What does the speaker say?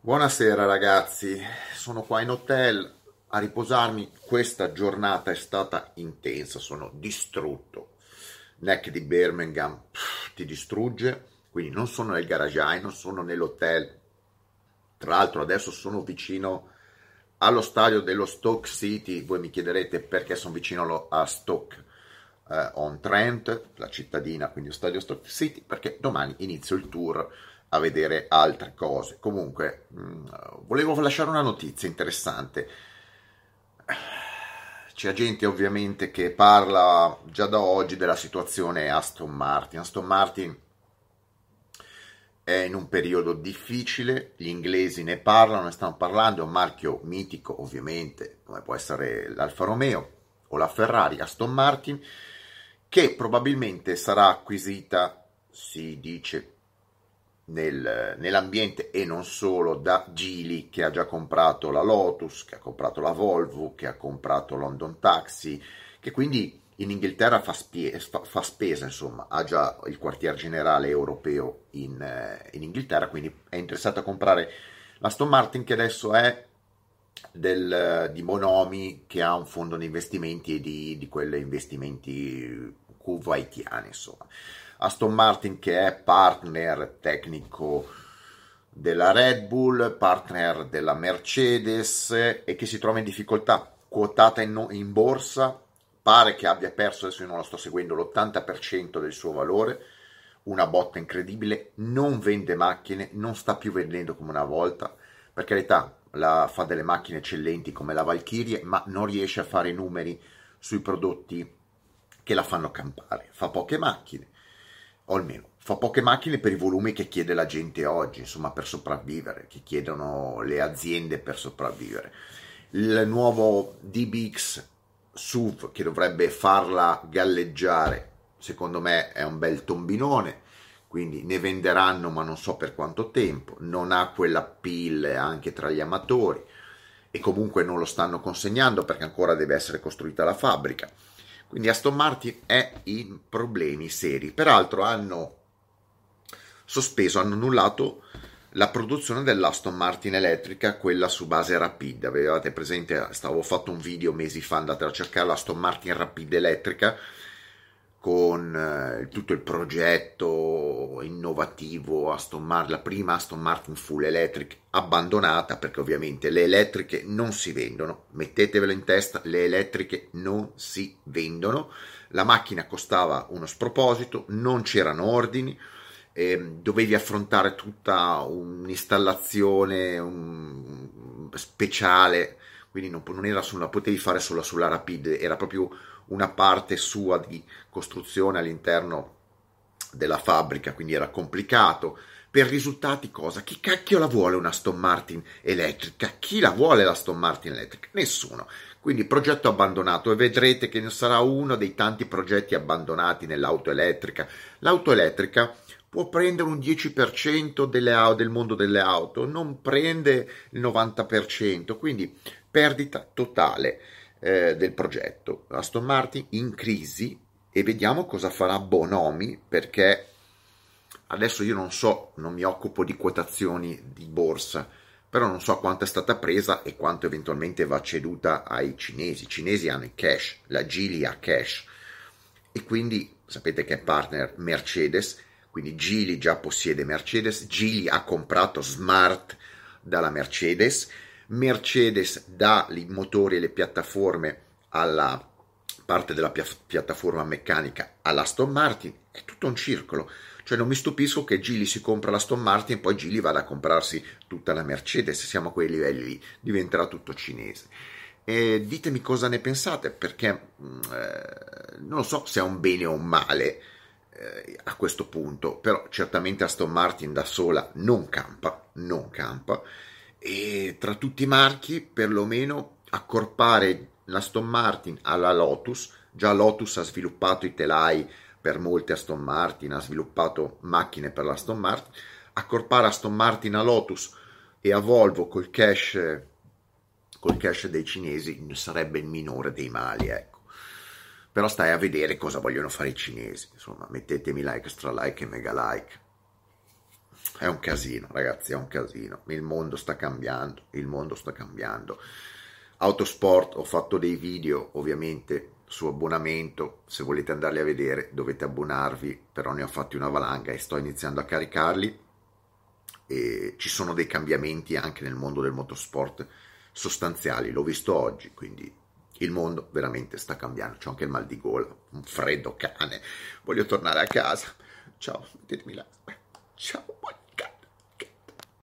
Buonasera ragazzi, sono qua in hotel a riposarmi. Questa giornata è stata intensa, sono distrutto. Neck di Birmingham pff, ti distrugge, quindi non sono nel garage, non sono nell'hotel. Tra l'altro adesso sono vicino allo stadio dello Stoke City. Voi mi chiederete perché sono vicino a Stoke eh, on Trent, la cittadina, quindi lo stadio Stoke City, perché domani inizio il tour a vedere altre cose. Comunque, mm, volevo lasciare una notizia interessante. C'è gente ovviamente che parla già da oggi della situazione Aston Martin. Aston Martin è in un periodo difficile, gli inglesi ne parlano, ne stanno parlando, è un marchio mitico ovviamente, come può essere l'Alfa Romeo o la Ferrari, Aston Martin, che probabilmente sarà acquisita, si dice nel, nell'ambiente e non solo da Gili che ha già comprato la Lotus, che ha comprato la Volvo, che ha comprato London Taxi, che quindi in Inghilterra fa, spie, fa, fa spesa, insomma, ha già il quartier generale europeo in, eh, in Inghilterra, quindi è interessato a comprare la Stone Martin che adesso è del, di Monomi che ha un fondo di investimenti e di, di quelle investimenti kuwaitiane, insomma. Aston Martin che è partner tecnico della Red Bull, partner della Mercedes e che si trova in difficoltà, quotata in, in borsa, pare che abbia perso, adesso io non lo sto seguendo, l'80% del suo valore, una botta incredibile, non vende macchine, non sta più vendendo come una volta, per carità la, fa delle macchine eccellenti come la Valkyrie, ma non riesce a fare numeri sui prodotti che la fanno campare, fa poche macchine o almeno fa poche macchine per i volumi che chiede la gente oggi, insomma per sopravvivere, che chiedono le aziende per sopravvivere. Il nuovo DBX SUV che dovrebbe farla galleggiare, secondo me è un bel tombinone, quindi ne venderanno ma non so per quanto tempo, non ha quella pill anche tra gli amatori e comunque non lo stanno consegnando perché ancora deve essere costruita la fabbrica quindi Aston Martin è in problemi seri. Peraltro hanno sospeso, hanno annullato la produzione dell'Aston Martin elettrica, quella su base Rapid. Avevate presente, stavo fatto un video mesi fa, andate a cercare l'Aston Martin Rapid elettrica con eh, tutto il progetto innovativo Aston Martin, la prima Aston Martin full electric abbandonata perché ovviamente le elettriche non si vendono, mettetevelo in testa, le elettriche non si vendono, la macchina costava uno sproposito, non c'erano ordini, eh, dovevi affrontare tutta un'installazione un, speciale, quindi non, non, era sulla, potevi fare solo sulla Rapid, era proprio una parte sua di costruzione all'interno della fabbrica, quindi era complicato. Per risultati cosa? Chi cacchio la vuole una Aston Martin elettrica? Chi la vuole la Aston Martin elettrica? Nessuno. Quindi progetto abbandonato e vedrete che sarà uno dei tanti progetti abbandonati nell'auto elettrica. L'auto elettrica può prendere un 10% delle, del mondo delle auto, non prende il 90%, quindi perdita totale eh, del progetto. Aston Martin in crisi e vediamo cosa farà Bonomi perché adesso io non so, non mi occupo di quotazioni di borsa, però non so quanto è stata presa e quanto eventualmente va ceduta ai cinesi. I cinesi hanno il cash, la Geely ha cash e quindi sapete che è partner Mercedes, quindi Geely già possiede Mercedes, Geely ha comprato Smart dalla Mercedes Mercedes dà i motori e le piattaforme alla parte della pia- piattaforma meccanica all'Aston Martin, è tutto un circolo. Cioè non mi stupisco che Gili si compra l'Aston Martin e poi Gili vada a comprarsi tutta la Mercedes, siamo a quei livelli lì, diventerà tutto cinese. E ditemi cosa ne pensate, perché mm, eh, non so se è un bene o un male eh, a questo punto, però certamente Aston Martin da sola non campa, non campa e tra tutti i marchi perlomeno accorpare l'Aston Martin alla Lotus, già Lotus ha sviluppato i telai per molte Aston Martin, ha sviluppato macchine per l'Aston Martin, accorpare Aston Martin a Lotus e a Volvo col cash, col cash dei cinesi sarebbe il minore dei mali, ecco. Però stai a vedere cosa vogliono fare i cinesi, insomma, mettetemi like, extra like e mega like. È un casino, ragazzi, è un casino. Il mondo sta cambiando, il mondo sta cambiando. Autosport, ho fatto dei video, ovviamente, su abbonamento. Se volete andarli a vedere, dovete abbonarvi, però ne ho fatti una valanga e sto iniziando a caricarli. E ci sono dei cambiamenti anche nel mondo del motorsport sostanziali, l'ho visto oggi, quindi il mondo veramente sta cambiando. C'ho anche il mal di gola, un freddo cane. Voglio tornare a casa. Ciao, mettetemi là. Ciao.